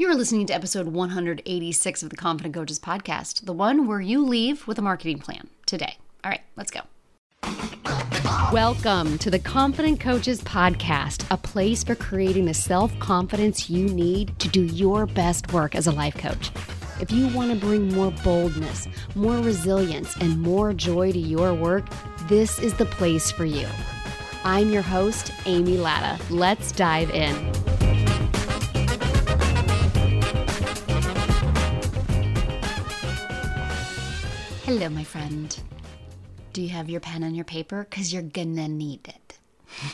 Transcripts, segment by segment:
You're listening to episode 186 of the Confident Coaches podcast, the one where you leave with a marketing plan today. All right, let's go. Welcome to the Confident Coaches podcast, a place for creating the self confidence you need to do your best work as a life coach. If you want to bring more boldness, more resilience, and more joy to your work, this is the place for you. I'm your host, Amy Latta. Let's dive in. Hello, my friend. Do you have your pen and your paper? Because you're gonna need it.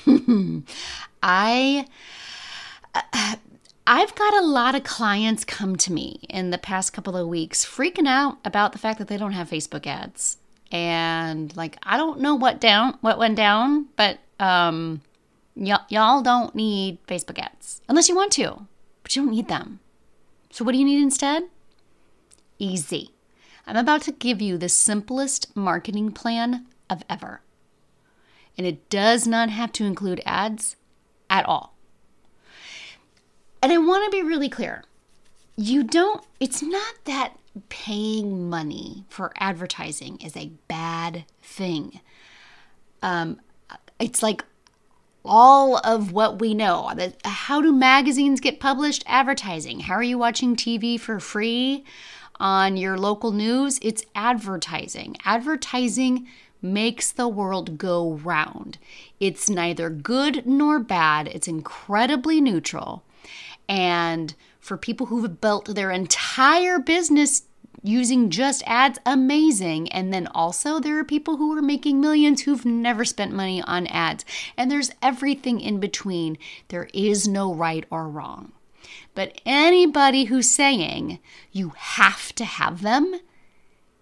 I. Uh, I've got a lot of clients come to me in the past couple of weeks freaking out about the fact that they don't have Facebook ads. And like I don't know what down what went down, but um y- y'all don't need Facebook ads unless you want to, but you don't need them. So what do you need instead? Easy. I'm about to give you the simplest marketing plan of ever. And it does not have to include ads at all. And I want to be really clear. You don't, it's not that paying money for advertising is a bad thing. Um, it's like all of what we know. How do magazines get published? Advertising. How are you watching TV for free? On your local news, it's advertising. Advertising makes the world go round. It's neither good nor bad, it's incredibly neutral. And for people who've built their entire business using just ads, amazing. And then also, there are people who are making millions who've never spent money on ads. And there's everything in between. There is no right or wrong. But anybody who's saying you have to have them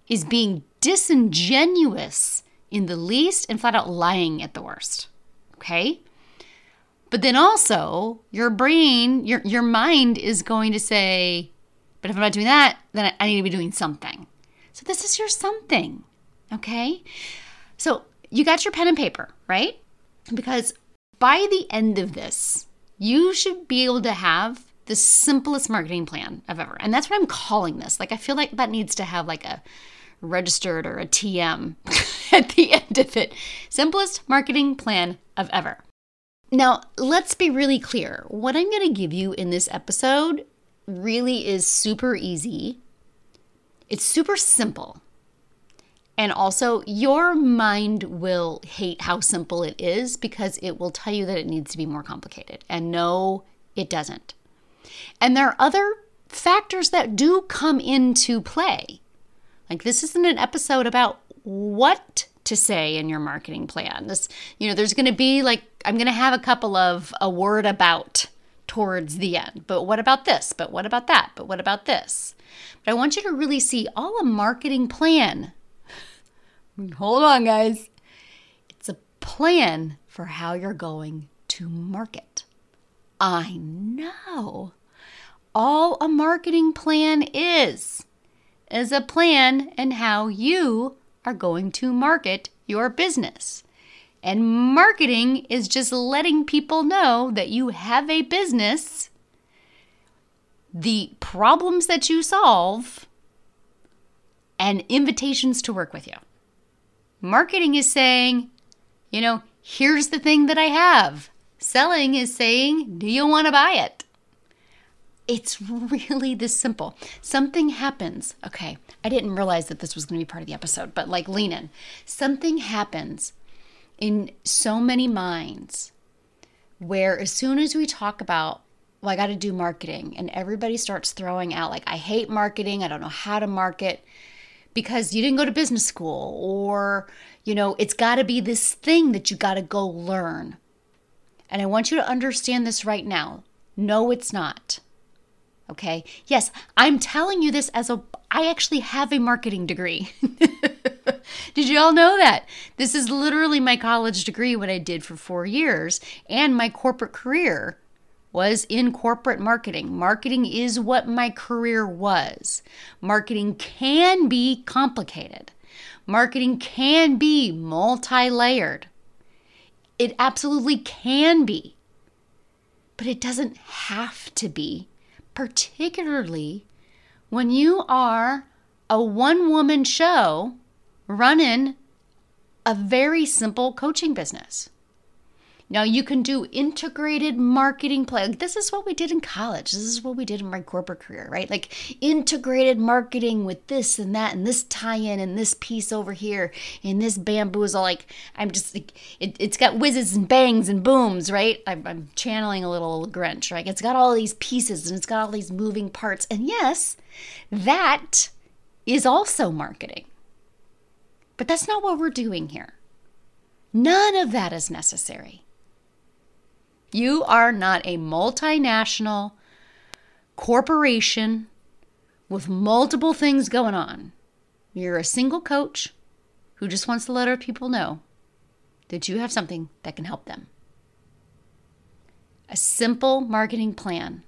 is being disingenuous in the least and flat out lying at the worst. Okay? But then also, your brain, your, your mind is going to say, but if I'm not doing that, then I need to be doing something. So this is your something. Okay? So you got your pen and paper, right? Because by the end of this, you should be able to have the simplest marketing plan I've ever. And that's what I'm calling this. Like I feel like that needs to have like a registered or a TM at the end of it. Simplest marketing plan of ever. Now, let's be really clear. What I'm going to give you in this episode really is super easy. It's super simple. And also, your mind will hate how simple it is because it will tell you that it needs to be more complicated. And no, it doesn't. And there are other factors that do come into play. Like this isn't an episode about what to say in your marketing plan. This, you know, there's going to be like I'm going to have a couple of a word about towards the end. But what about this? But what about that? But what about this? But I want you to really see all a marketing plan. Hold on, guys. It's a plan for how you're going to market. I know all a marketing plan is is a plan and how you are going to market your business. And marketing is just letting people know that you have a business, the problems that you solve, and invitations to work with you. Marketing is saying, you know, here's the thing that I have. Selling is saying, do you want to buy it? It's really this simple. Something happens. Okay, I didn't realize that this was going to be part of the episode, but like lean in. Something happens in so many minds where as soon as we talk about, well, I got to do marketing, and everybody starts throwing out, like, I hate marketing, I don't know how to market because you didn't go to business school, or, you know, it's got to be this thing that you got to go learn. And I want you to understand this right now. No, it's not. Okay. Yes, I'm telling you this as a, I actually have a marketing degree. did you all know that? This is literally my college degree, what I did for four years, and my corporate career was in corporate marketing. Marketing is what my career was. Marketing can be complicated. Marketing can be multi layered. It absolutely can be. But it doesn't have to be particularly when you are a one woman show running a very simple coaching business. Now you can do integrated marketing play. Like this is what we did in college. This is what we did in my corporate career, right? Like integrated marketing with this and that and this tie-in and this piece over here and this bamboozle. Like I'm just like it, has got whizzes and bangs and booms, right? I'm, I'm channeling a little Grinch, right? It's got all these pieces and it's got all these moving parts. And yes, that is also marketing. But that's not what we're doing here. None of that is necessary. You are not a multinational corporation with multiple things going on. You're a single coach who just wants to let other people know that you have something that can help them. A simple marketing plan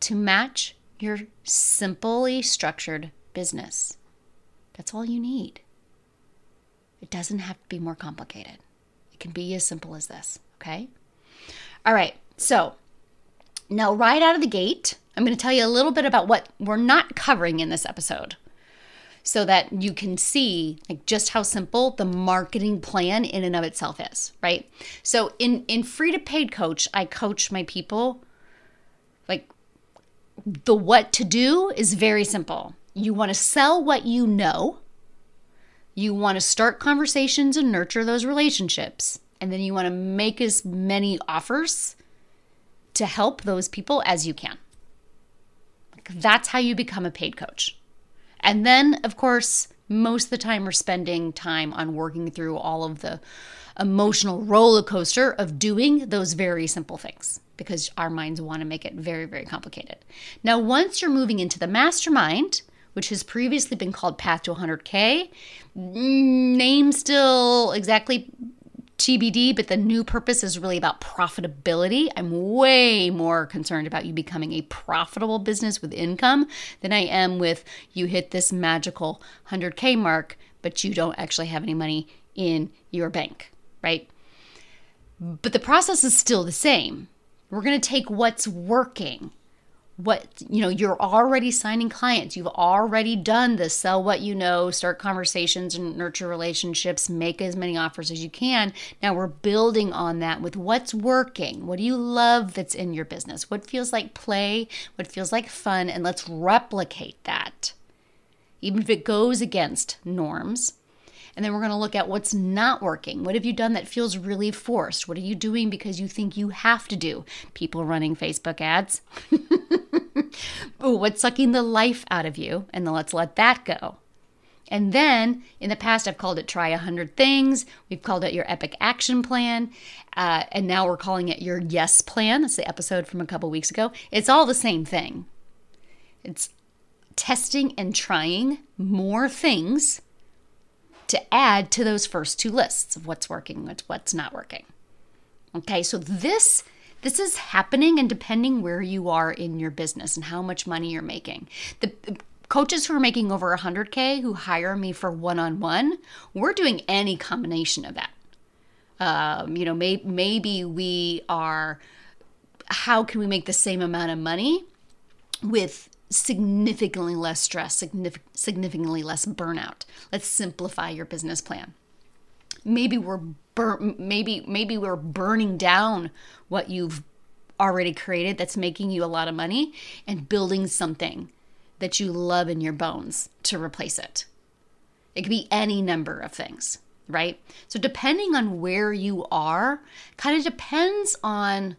to match your simply structured business. That's all you need. It doesn't have to be more complicated. It can be as simple as this, okay? All right, so now right out of the gate, I'm going to tell you a little bit about what we're not covering in this episode so that you can see like just how simple the marketing plan in and of itself is, right? So in in free to paid coach, I coach my people like the what to do is very simple. You want to sell what you know. You want to start conversations and nurture those relationships and then you want to make as many offers to help those people as you can. That's how you become a paid coach. And then, of course, most of the time we're spending time on working through all of the emotional roller coaster of doing those very simple things because our minds want to make it very, very complicated. Now, once you're moving into the mastermind, which has previously been called Path to 100K, mm, name still exactly TBD, but the new purpose is really about profitability. I'm way more concerned about you becoming a profitable business with income than I am with you hit this magical 100K mark, but you don't actually have any money in your bank, right? But the process is still the same. We're going to take what's working what you know you're already signing clients. You've already done this. Sell what you know start conversations and nurture relationships make as many offers as you can. Now we're building on that with what's working. What do you love that's in your business? What feels like play? What feels like fun? And let's replicate that. Even if it goes against norms and then we're going to look at what's not working. What have you done that feels really forced? What are you doing because you think you have to do? People running Facebook ads. Ooh, what's sucking the life out of you? And then let's let that go. And then in the past, I've called it Try a 100 Things. We've called it your Epic Action Plan. Uh, and now we're calling it your Yes Plan. That's the episode from a couple weeks ago. It's all the same thing. It's testing and trying more things to add to those first two lists of what's working, and what's not working. Okay, so this this is happening and depending where you are in your business and how much money you're making. The coaches who are making over 100K who hire me for one on one, we're doing any combination of that. Um, you know, may, maybe we are, how can we make the same amount of money with significantly less stress, significantly less burnout? Let's simplify your business plan maybe we're bur- maybe maybe we're burning down what you've already created that's making you a lot of money and building something that you love in your bones to replace it. It could be any number of things, right? So depending on where you are, kind of depends on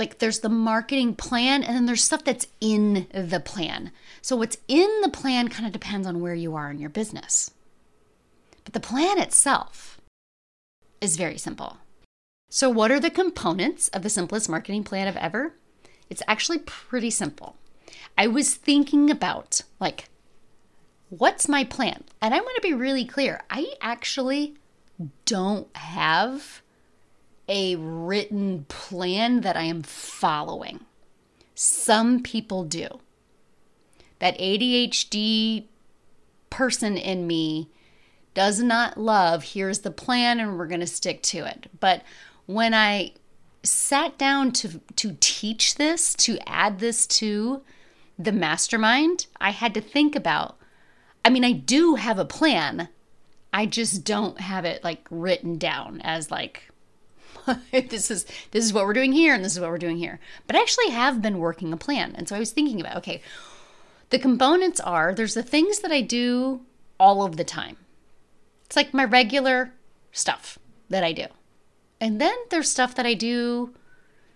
like there's the marketing plan and then there's stuff that's in the plan. So what's in the plan kind of depends on where you are in your business. But the plan itself is very simple. So, what are the components of the simplest marketing plan of ever? It's actually pretty simple. I was thinking about, like, what's my plan? And I want to be really clear. I actually don't have a written plan that I am following. Some people do. That ADHD person in me does not love, here's the plan and we're going to stick to it. But when I sat down to to teach this, to add this to the mastermind, I had to think about I mean, I do have a plan. I just don't have it like written down as like this is this is what we're doing here and this is what we're doing here. But I actually have been working a plan. And so I was thinking about okay, the components are there's the things that I do all of the time. It's like my regular stuff that I do. And then there's stuff that I do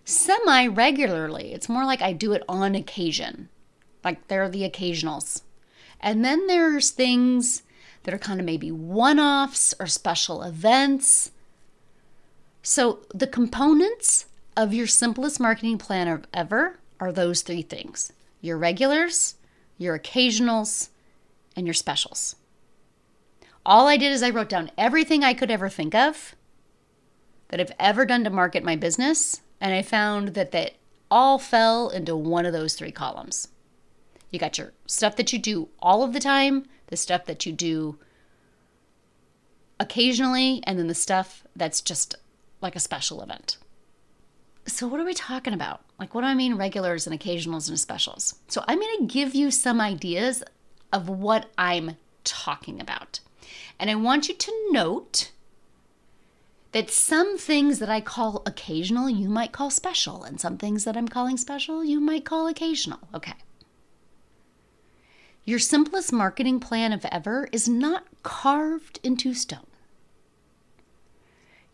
semi regularly. It's more like I do it on occasion. Like they're the occasionals. And then there's things that are kind of maybe one offs or special events. So the components of your simplest marketing plan ever are those three things your regulars, your occasionals, and your specials. All I did is I wrote down everything I could ever think of that I've ever done to market my business, and I found that that all fell into one of those three columns. You got your stuff that you do all of the time, the stuff that you do occasionally, and then the stuff that's just like a special event. So, what are we talking about? Like, what do I mean regulars and occasionals and specials? So, I'm going to give you some ideas of what I'm talking about. And I want you to note that some things that I call occasional, you might call special, and some things that I'm calling special, you might call occasional. Okay. Your simplest marketing plan of ever is not carved into stone.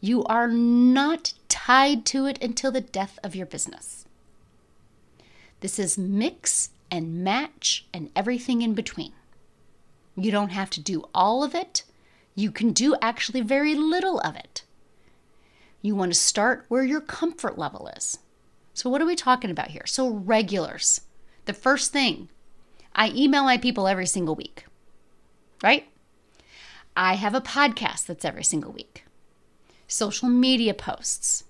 You are not tied to it until the death of your business. This is mix and match and everything in between. You don't have to do all of it. You can do actually very little of it. You want to start where your comfort level is. So, what are we talking about here? So, regulars. The first thing, I email my people every single week, right? I have a podcast that's every single week, social media posts.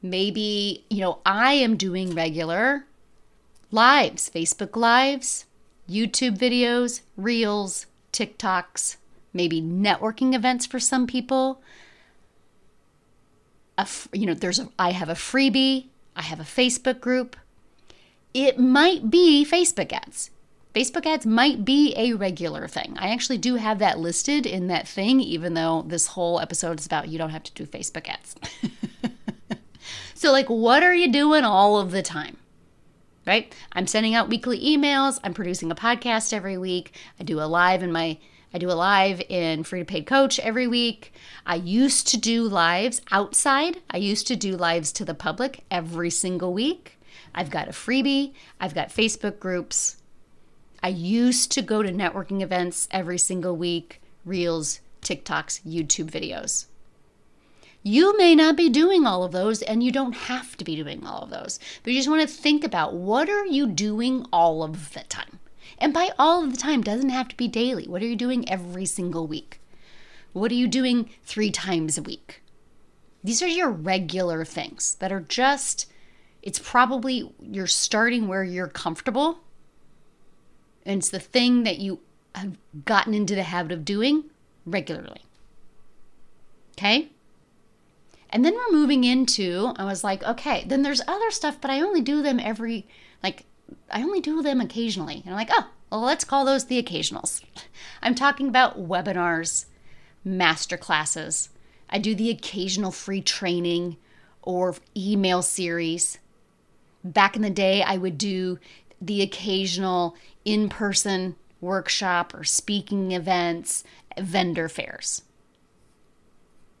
Maybe, you know, I am doing regular lives, Facebook lives, YouTube videos, reels, TikToks, maybe networking events for some people. A, you know, there's a, I have a freebie, I have a Facebook group. It might be Facebook ads. Facebook ads might be a regular thing. I actually do have that listed in that thing, even though this whole episode is about you don't have to do Facebook ads. so, like, what are you doing all of the time? Right? I'm sending out weekly emails. I'm producing a podcast every week. I do a live in my I do a live in Free to Paid Coach every week. I used to do lives outside. I used to do lives to the public every single week. I've got a freebie. I've got Facebook groups. I used to go to networking events every single week, reels, TikToks, YouTube videos. You may not be doing all of those and you don't have to be doing all of those. But you just want to think about what are you doing all of the time? And by all of the time doesn't have to be daily. What are you doing every single week? What are you doing 3 times a week? These are your regular things that are just it's probably you're starting where you're comfortable. And it's the thing that you have gotten into the habit of doing regularly. Okay? And then we're moving into, I was like, okay, then there's other stuff, but I only do them every, like, I only do them occasionally. And I'm like, oh, well, let's call those the occasionals. I'm talking about webinars, master classes. I do the occasional free training or email series. Back in the day, I would do the occasional in person workshop or speaking events, vendor fairs.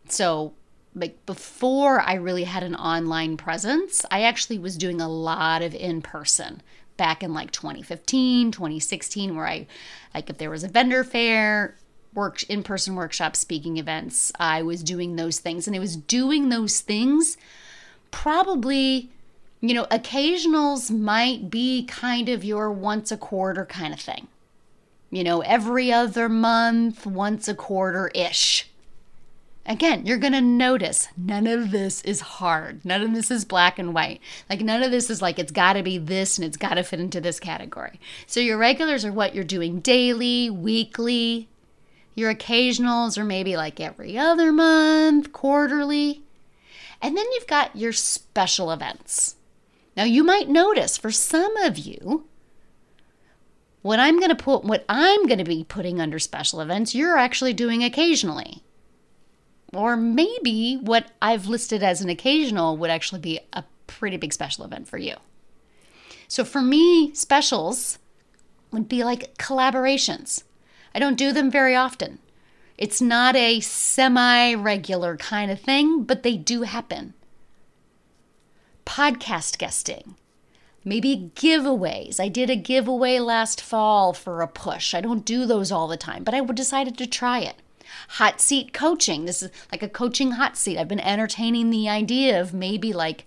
So like before I really had an online presence, I actually was doing a lot of in person back in like 2015, 2016, where I, like, if there was a vendor fair, work in person workshop, speaking events, I was doing those things. And I was doing those things probably, you know, occasionals might be kind of your once a quarter kind of thing. You know, every other month, once a quarter ish Again, you're going to notice none of this is hard. None of this is black and white. Like, none of this is like it's got to be this and it's got to fit into this category. So, your regulars are what you're doing daily, weekly. Your occasionals are maybe like every other month, quarterly. And then you've got your special events. Now you might notice for some of you, what I'm going to put what I'm going to be putting under special events, you're actually doing occasionally. Or maybe what I've listed as an occasional would actually be a pretty big special event for you. So for me, specials would be like collaborations. I don't do them very often. It's not a semi regular kind of thing, but they do happen. Podcast guesting, maybe giveaways. I did a giveaway last fall for a push. I don't do those all the time, but I decided to try it. Hot seat coaching. This is like a coaching hot seat. I've been entertaining the idea of maybe like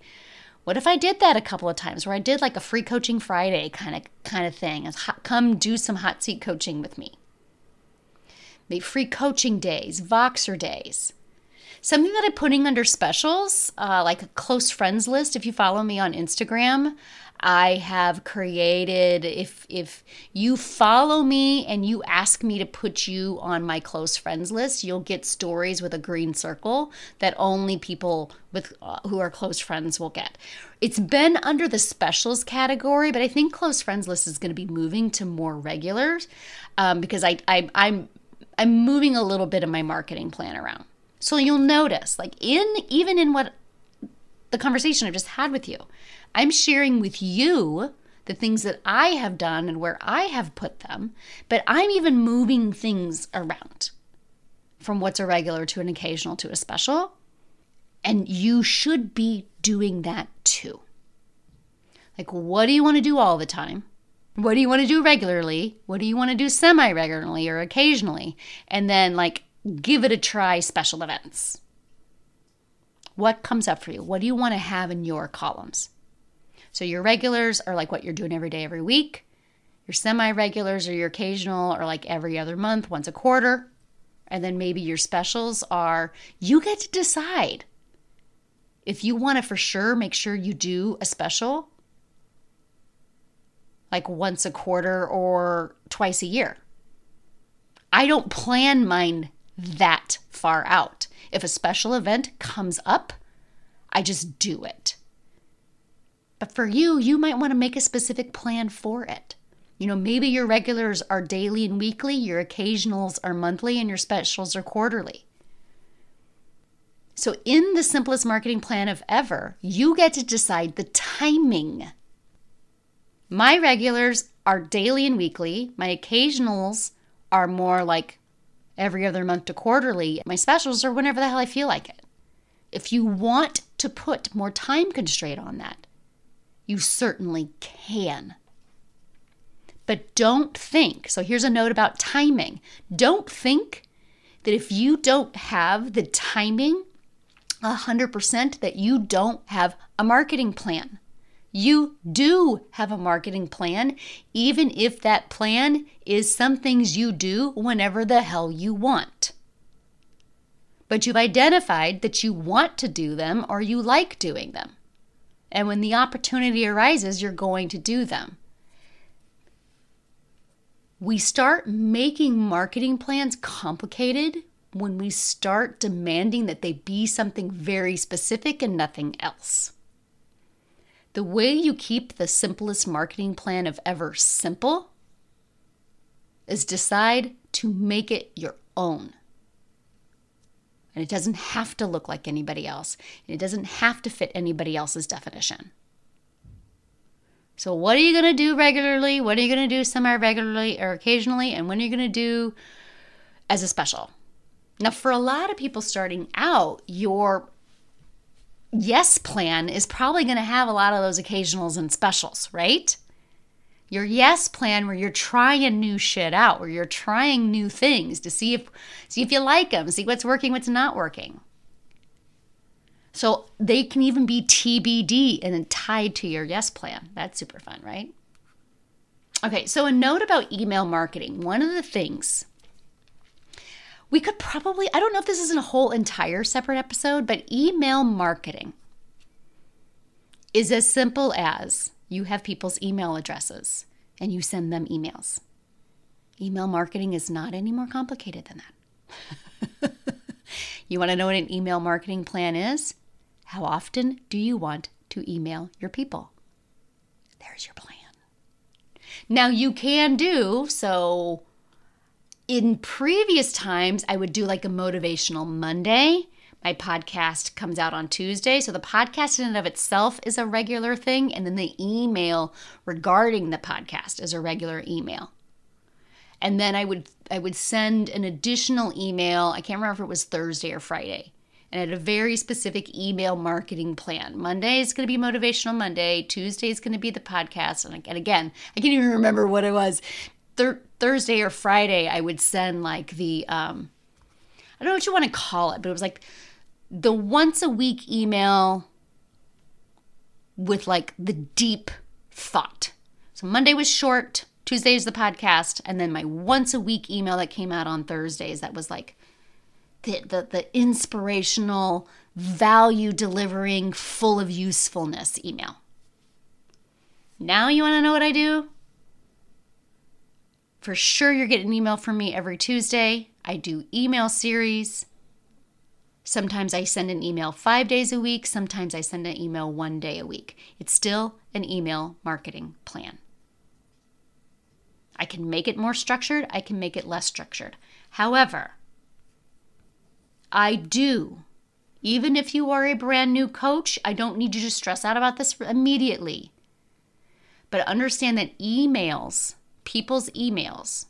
what if I did that a couple of times where I did like a free coaching Friday kind of kind of thing? Come do some hot seat coaching with me. Maybe free coaching days, Voxer days. Something that I'm putting under specials, uh, like a close friends list. If you follow me on Instagram, I have created if if you follow me and you ask me to put you on my close friends list, you'll get stories with a green circle that only people with uh, who are close friends will get. It's been under the specials category, but I think close friends list is going to be moving to more regulars um, because I, I I'm I'm moving a little bit of my marketing plan around. So you'll notice, like in even in what the conversation I've just had with you, I'm sharing with you the things that I have done and where I have put them, but I'm even moving things around from what's a regular to an occasional to a special. And you should be doing that too. Like, what do you want to do all the time? What do you want to do regularly? What do you want to do semi regularly or occasionally? And then, like, give it a try special events. What comes up for you? What do you want to have in your columns? So your regulars are like what you're doing every day, every week. Your semi regulars or your occasional are like every other month, once a quarter. And then maybe your specials are you get to decide. If you want to for sure make sure you do a special like once a quarter or twice a year. I don't plan mine that far out. If a special event comes up, I just do it. But for you, you might want to make a specific plan for it. You know, maybe your regulars are daily and weekly, your occasionals are monthly, and your specials are quarterly. So, in the simplest marketing plan of ever, you get to decide the timing. My regulars are daily and weekly, my occasionals are more like every other month to quarterly. My specials are whenever the hell I feel like it. If you want to put more time constraint on that, you certainly can. But don't think, so here's a note about timing. Don't think that if you don't have the timing 100%, that you don't have a marketing plan. You do have a marketing plan, even if that plan is some things you do whenever the hell you want. But you've identified that you want to do them or you like doing them. And when the opportunity arises, you're going to do them. We start making marketing plans complicated when we start demanding that they be something very specific and nothing else. The way you keep the simplest marketing plan of ever simple is decide to make it your own. And it doesn't have to look like anybody else. And it doesn't have to fit anybody else's definition. So, what are you going to do regularly? What are you going to do semi regularly or occasionally? And when are you going to do as a special? Now, for a lot of people starting out, your yes plan is probably going to have a lot of those occasionals and specials, right? Your yes plan where you're trying new shit out, where you're trying new things to see if see if you like them, see what's working, what's not working. So they can even be TBD and then tied to your yes plan. That's super fun, right? Okay, so a note about email marketing. One of the things we could probably, I don't know if this is a whole entire separate episode, but email marketing is as simple as you have people's email addresses and you send them emails. Email marketing is not any more complicated than that. you want to know what an email marketing plan is? How often do you want to email your people? There's your plan. Now you can do so. In previous times, I would do like a motivational Monday. My podcast comes out on Tuesday. So the podcast in and of itself is a regular thing. And then the email regarding the podcast is a regular email. And then I would I would send an additional email. I can't remember if it was Thursday or Friday and I had a very specific email marketing plan. Monday is going to be Motivational Monday. Tuesday is going to be the podcast. And again, I can't even remember what it was. Thir- Thursday or Friday, I would send like the, um, I don't know what you want to call it, but it was like the once a week email with like the deep thought. So Monday was short, Tuesday is the podcast, and then my once a week email that came out on Thursdays that was like the, the, the inspirational, value delivering, full of usefulness email. Now you want to know what I do? For sure, you're getting an email from me every Tuesday. I do email series. Sometimes I send an email five days a week. Sometimes I send an email one day a week. It's still an email marketing plan. I can make it more structured, I can make it less structured. However, I do. Even if you are a brand new coach, I don't need you to stress out about this immediately. But understand that emails, people's emails,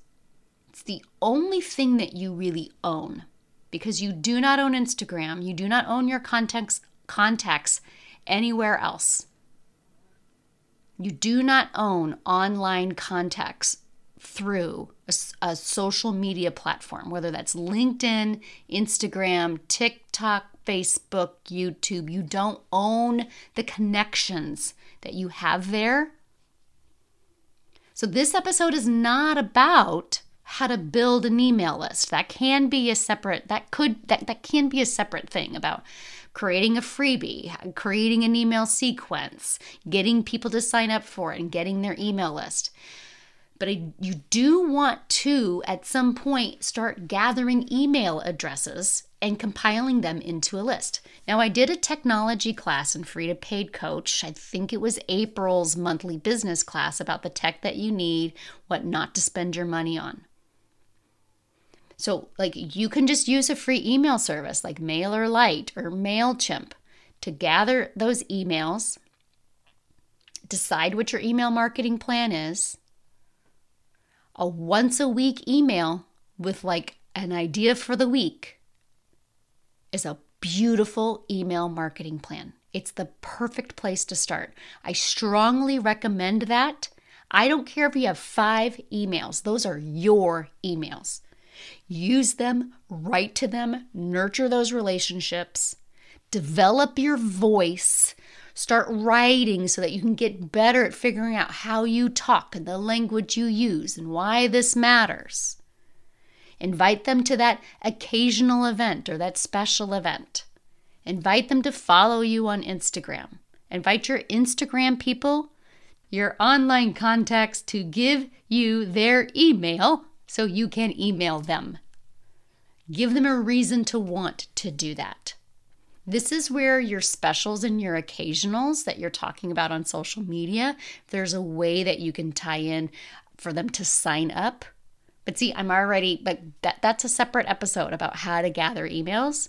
it's the only thing that you really own because you do not own Instagram, you do not own your contacts contacts anywhere else. You do not own online contacts through a, a, social media platform, whether that's LinkedIn, Instagram, TikTok, Facebook, YouTube. You don't own the connections that you have there. So, this episode is not about how to build an email list. That can be a separate, that could, that, that can be a separate thing about creating a freebie, creating an email sequence, getting people to sign up for it, and getting their email list. But I, you do want to, at some point, start gathering email addresses and compiling them into a list. Now, I did a technology class in Free to Paid Coach. I think it was April's monthly business class about the tech that you need, what not to spend your money on. So, like, you can just use a free email service like MailerLite or MailChimp to gather those emails, decide what your email marketing plan is a once a week email with like an idea for the week is a beautiful email marketing plan. It's the perfect place to start. I strongly recommend that. I don't care if you have five emails, those are your emails. Use them, write to them, nurture those relationships, develop your voice Start writing so that you can get better at figuring out how you talk and the language you use and why this matters. Invite them to that occasional event or that special event. Invite them to follow you on Instagram. Invite your Instagram people, your online contacts to give you their email so you can email them. Give them a reason to want to do that. This is where your specials and your occasionals that you're talking about on social media, there's a way that you can tie in for them to sign up. But see, I'm already, but that, that's a separate episode about how to gather emails.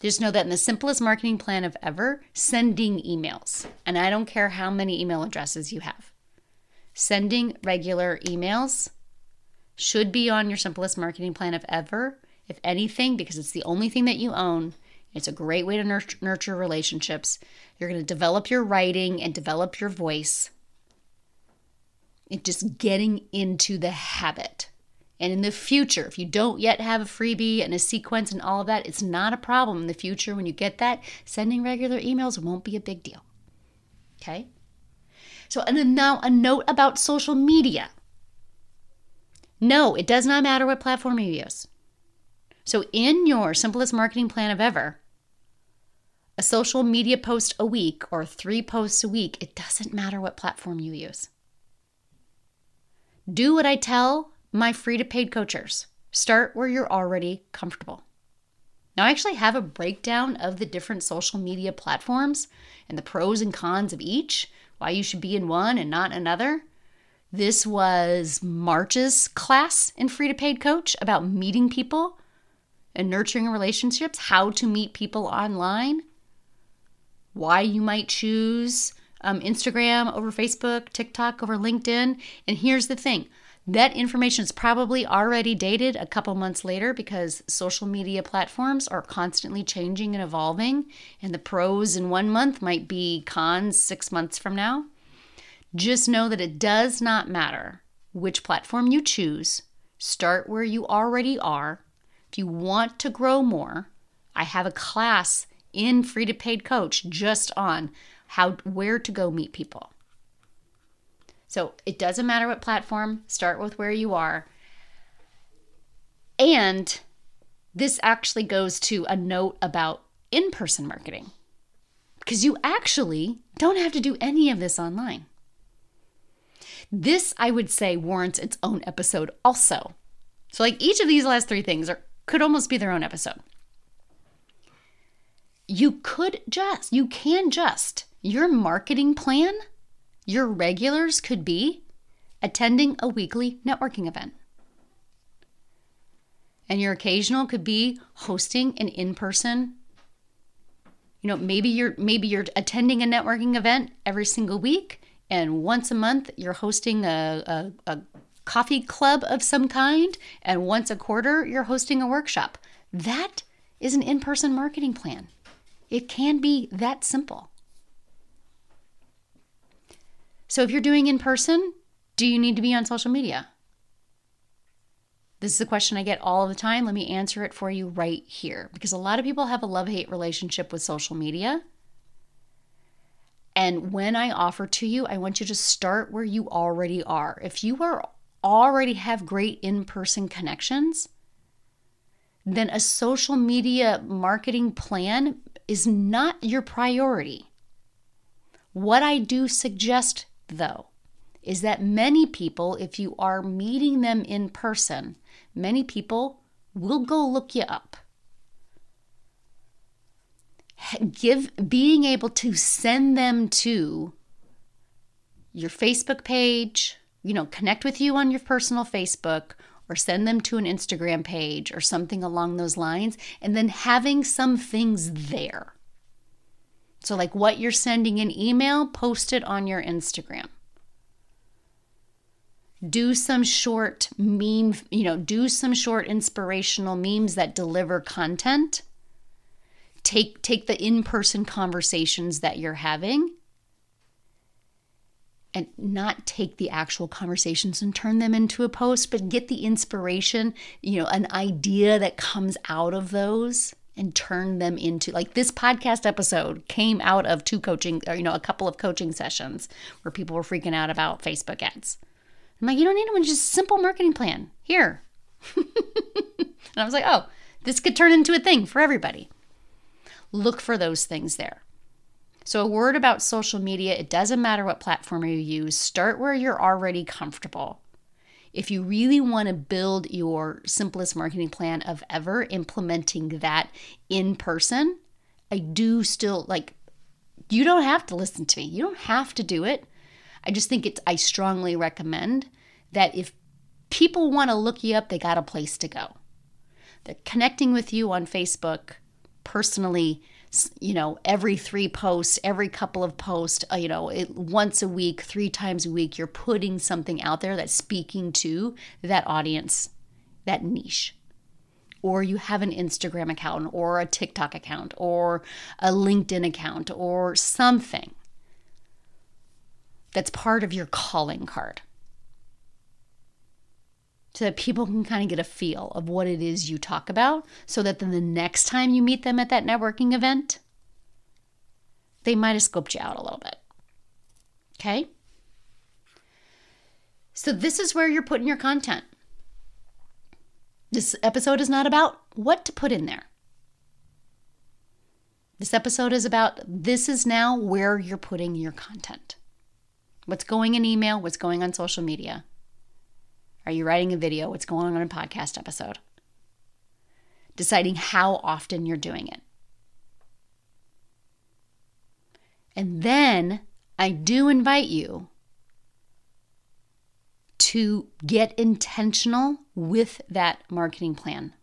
Just know that in the simplest marketing plan of ever, sending emails, and I don't care how many email addresses you have, sending regular emails should be on your simplest marketing plan of ever, if anything, because it's the only thing that you own it's a great way to nurture, nurture relationships. You're going to develop your writing and develop your voice. It's just getting into the habit. And in the future, if you don't yet have a freebie and a sequence and all of that, it's not a problem. In the future, when you get that, sending regular emails won't be a big deal. Okay? So, and then now a note about social media. No, it does not matter what platform you use. So, in your simplest marketing plan of ever, a social media post a week or three posts a week, it doesn't matter what platform you use. Do what I tell my free to paid coachers start where you're already comfortable. Now, I actually have a breakdown of the different social media platforms and the pros and cons of each, why you should be in one and not another. This was March's class in Free to Paid Coach about meeting people and nurturing relationships, how to meet people online, why you might choose um, Instagram over Facebook, TikTok over LinkedIn. And here's the thing that information is probably already dated a couple months later because social media platforms are constantly changing and evolving, and the pros in one month might be cons six months from now. Just know that it does not matter which platform you choose. Start where you already are. If you want to grow more, I have a class in Free to Paid Coach just on how where to go meet people. So it doesn't matter what platform, start with where you are. And this actually goes to a note about in person marketing because you actually don't have to do any of this online. This, I would say, warrants its own episode also. So, like each of these last three things are, could almost be their own episode. You could just, you can just, your marketing plan your regulars could be attending a weekly networking event. And your occasional could be hosting an in-person you know, maybe you're maybe you're attending a networking event every single week and once a month you're hosting a, a, a coffee club of some kind and once a quarter you're hosting a workshop. That is an in-person marketing plan. It can be that simple. So if you're doing in person, do you need to be on social media? This is a question I get all the time. Let me answer it for you right here because a lot of people have a love hate relationship with social media. And when I offer to you, I want you to start where you already are. If you are already have great in-person connections, then a social media marketing plan is not your priority. What I do suggest though, is that many people, if you are meeting them in person, many people will go look you up. Give being able to send them to your Facebook page, you know, connect with you on your personal Facebook or send them to an Instagram page or something along those lines, and then having some things there so, like what you're sending in email, post it on your Instagram. Do some short meme, you know, do some short inspirational memes that deliver content. Take take the in-person conversations that you're having and not take the actual conversations and turn them into a post, but get the inspiration, you know, an idea that comes out of those and turn them into like this podcast episode came out of two coaching or you know a couple of coaching sessions where people were freaking out about Facebook ads. I'm like, you don't need one, just simple marketing plan. Here. and I was like, oh, this could turn into a thing for everybody. Look for those things there. So, a word about social media it doesn't matter what platform you use, start where you're already comfortable if you really want to build your simplest marketing plan of ever, implementing that in person, I do still like, you don't have to listen to me. You don't have to do it. I just think it's, I strongly recommend that if people want to look you up, they got a place to go. They're connecting with you on Facebook personally you know, every three posts, every couple of posts, uh, you know, it, once a week, three times a week, you're putting something out there that's speaking to that audience, that niche. Or you have an Instagram account, or a TikTok account, or a LinkedIn account, or something that's part of your calling card so that people can kind of get a feel of what it is you talk about so that then the next time you meet them at that networking event, they might have scoped you out a little bit. Okay? So, this is where you're putting your content. This episode is not about what to put in there. This episode is about this is now where you're putting your content. What's going in email, what's going on social media. Are you writing a video? What's going on in a podcast episode? deciding how often you're doing it. And then I do invite you to get intentional with that marketing plan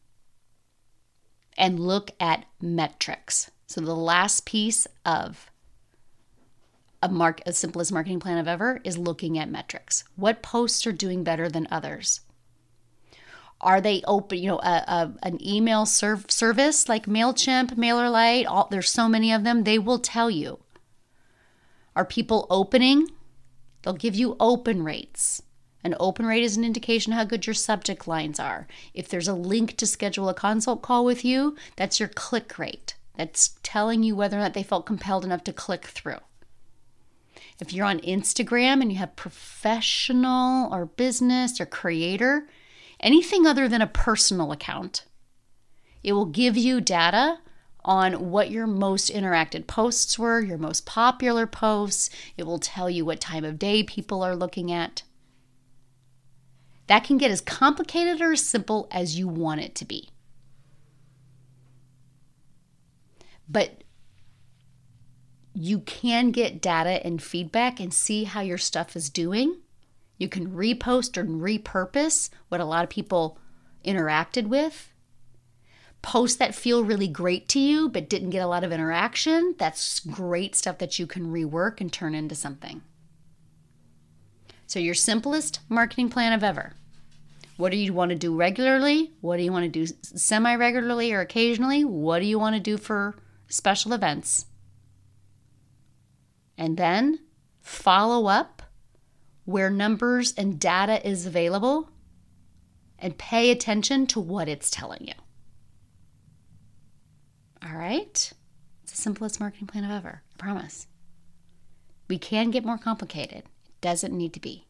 and look at metrics. So the last piece of a mark a simplest marketing plan of ever is looking at metrics. What posts are doing better than others? Are they open? You know, a, a an email serv- service like Mailchimp, MailerLite. All there's so many of them. They will tell you. Are people opening? They'll give you open rates. An open rate is an indication how good your subject lines are. If there's a link to schedule a consult call with you, that's your click rate. That's telling you whether or not they felt compelled enough to click through. If you're on Instagram and you have professional or business or creator, anything other than a personal account, it will give you data on what your most interacted posts were, your most popular posts. It will tell you what time of day people are looking at. That can get as complicated or as simple as you want it to be. But you can get data and feedback and see how your stuff is doing. You can repost and repurpose what a lot of people interacted with. Posts that feel really great to you but didn't get a lot of interaction, that's great stuff that you can rework and turn into something. So, your simplest marketing plan of ever. What do you want to do regularly? What do you want to do semi regularly or occasionally? What do you want to do for special events? And then follow up where numbers and data is available and pay attention to what it's telling you. All right? It's the simplest marketing plan of ever, I promise. We can get more complicated, it doesn't need to be.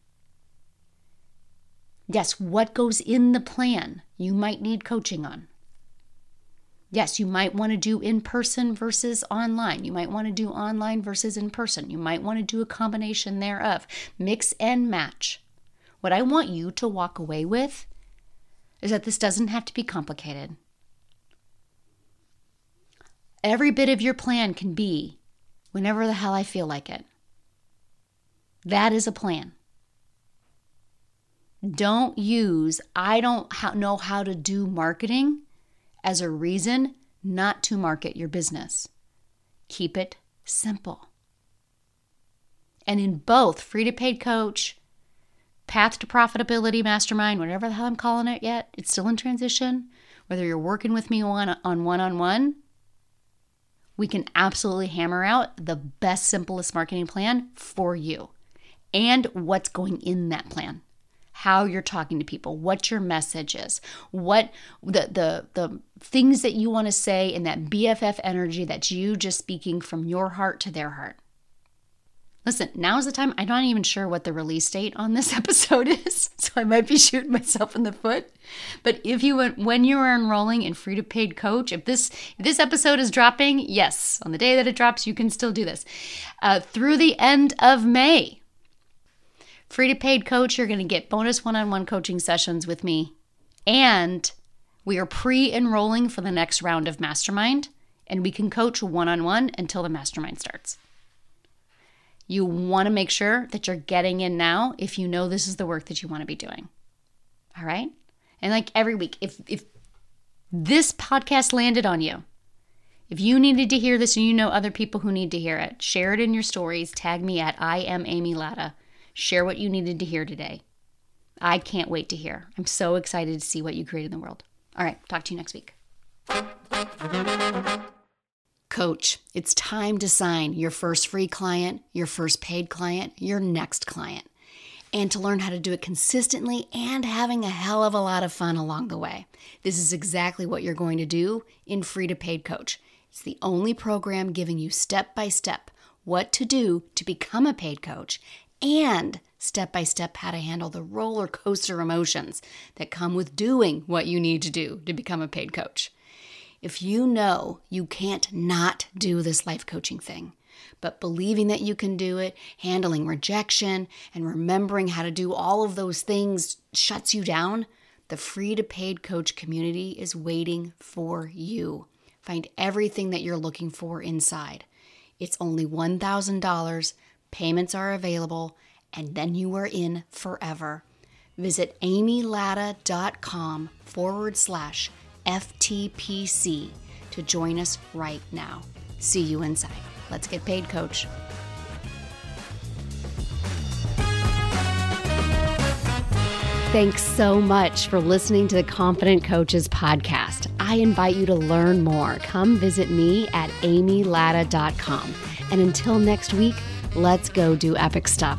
Yes, what goes in the plan you might need coaching on. Yes, you might want to do in person versus online. You might want to do online versus in person. You might want to do a combination thereof. Mix and match. What I want you to walk away with is that this doesn't have to be complicated. Every bit of your plan can be whenever the hell I feel like it. That is a plan. Don't use, I don't know how to do marketing as a reason not to market your business. Keep it simple. And in both free to paid coach, path to profitability mastermind, whatever the hell I'm calling it yet, it's still in transition. Whether you're working with me on one on one, we can absolutely hammer out the best, simplest marketing plan for you and what's going in that plan how you're talking to people, what your message is, what the the the things that you want to say in that BFF energy that's you just speaking from your heart to their heart. Listen, now is the time. I'm not even sure what the release date on this episode is, so I might be shooting myself in the foot. But if you when you are enrolling in free to paid coach, if this if this episode is dropping, yes, on the day that it drops, you can still do this uh, through the end of May. Free to paid coach, you're going to get bonus one on one coaching sessions with me. And we are pre enrolling for the next round of mastermind, and we can coach one on one until the mastermind starts. You want to make sure that you're getting in now if you know this is the work that you want to be doing. All right? And like every week, if if this podcast landed on you, if you needed to hear this and you know other people who need to hear it, share it in your stories. Tag me at I am Amy Latta. Share what you needed to hear today. I can't wait to hear. I'm so excited to see what you create in the world. All right, talk to you next week. Coach, it's time to sign your first free client, your first paid client, your next client, and to learn how to do it consistently and having a hell of a lot of fun along the way. This is exactly what you're going to do in Free to Paid Coach. It's the only program giving you step by step what to do to become a paid coach and step by step how to handle the roller coaster emotions that come with doing what you need to do to become a paid coach. If you know you can't not do this life coaching thing, but believing that you can do it, handling rejection, and remembering how to do all of those things shuts you down, the free to paid coach community is waiting for you. Find everything that you're looking for inside. It's only $1,000, payments are available, and then you are in forever. Visit amylatta.com forward slash FTPC to join us right now. See you inside. Let's get paid, coach. Thanks so much for listening to the Confident Coaches podcast. I invite you to learn more. Come visit me at amylatta.com. And until next week, Let's go do epic stuff.